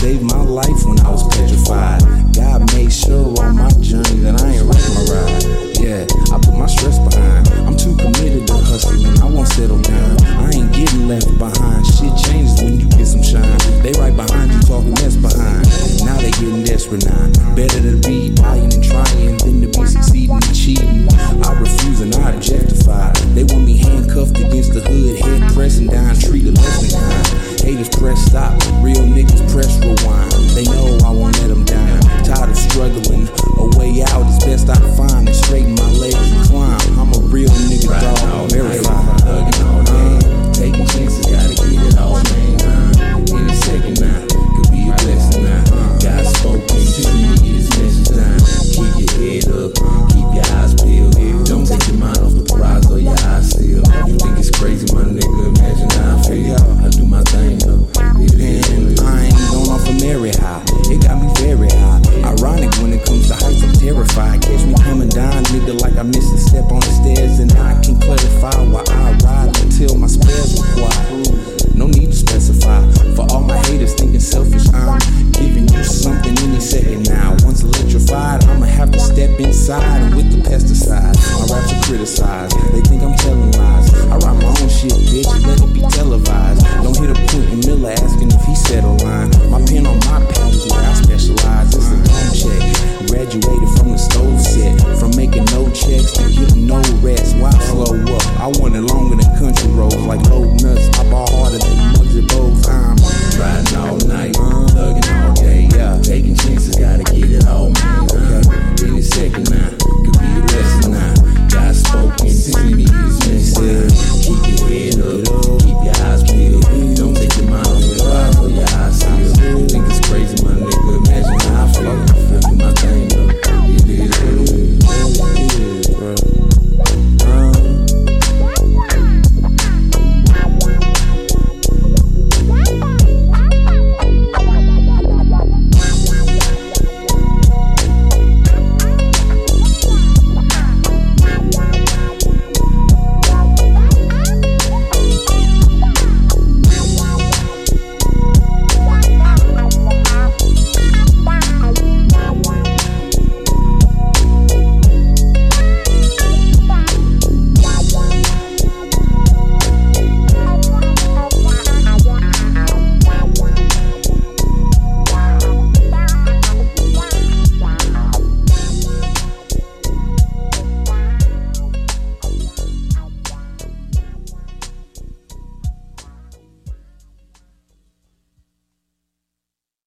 saved my life when I was petrified. God made sure on my journey that I ain't wrecked my ride. Yeah, I put my stress behind. I'm too committed to hustling, I won't settle down. I ain't getting left behind. Shit changes when you get some shine. They right behind you talking mess behind. Now they getting desperate now. size. They think I'm telling lies. I write my own shit, bitch.